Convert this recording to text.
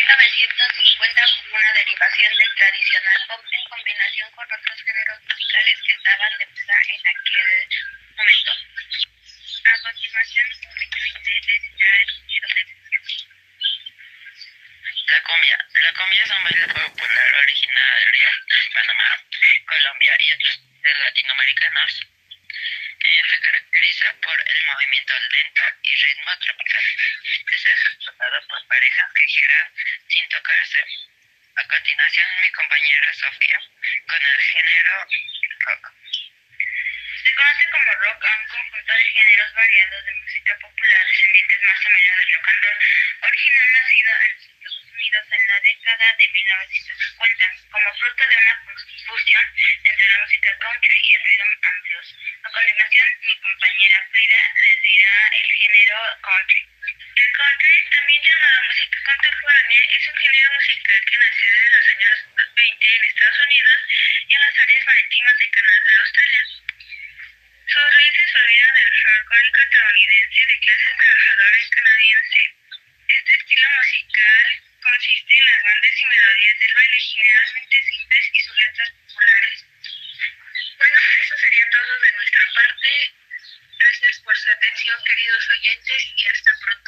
1950 como una derivación del tradicional pop en combinación con otros géneros musicales que estaban de moda en aquel momento. A continuación, dirá el género de La cumbia. La cumbia es un baile popular originario de Panamá, Colombia y otros países latinoamericanos. Eh, se caracteriza por el movimiento lento y ritmo tropical. Es ejecutado por parejas que giran sin tocarse. A continuación, mi compañera Sofía con el género rock. Se conoce como rock a un conjunto de géneros variados de música popular descendientes más o menos del rock and roll, original nacido en los Estados Unidos en la década de 1950, como fruto de una fusión entre la música country y el género country. El country, también llamado música contemporánea, es un género musical que nació desde los años 20 en Estados Unidos y en las áreas marítimas de Canadá, Australia. Sus raíces provienen del folclore estadounidense de clases trabajadoras canadiense. Este estilo musical consiste en las bandas y melodías del baile generalmente simples y sus letras populares. Bueno, eso sería todo de nuestra parte atención, queridos oyentes, y hasta pronto.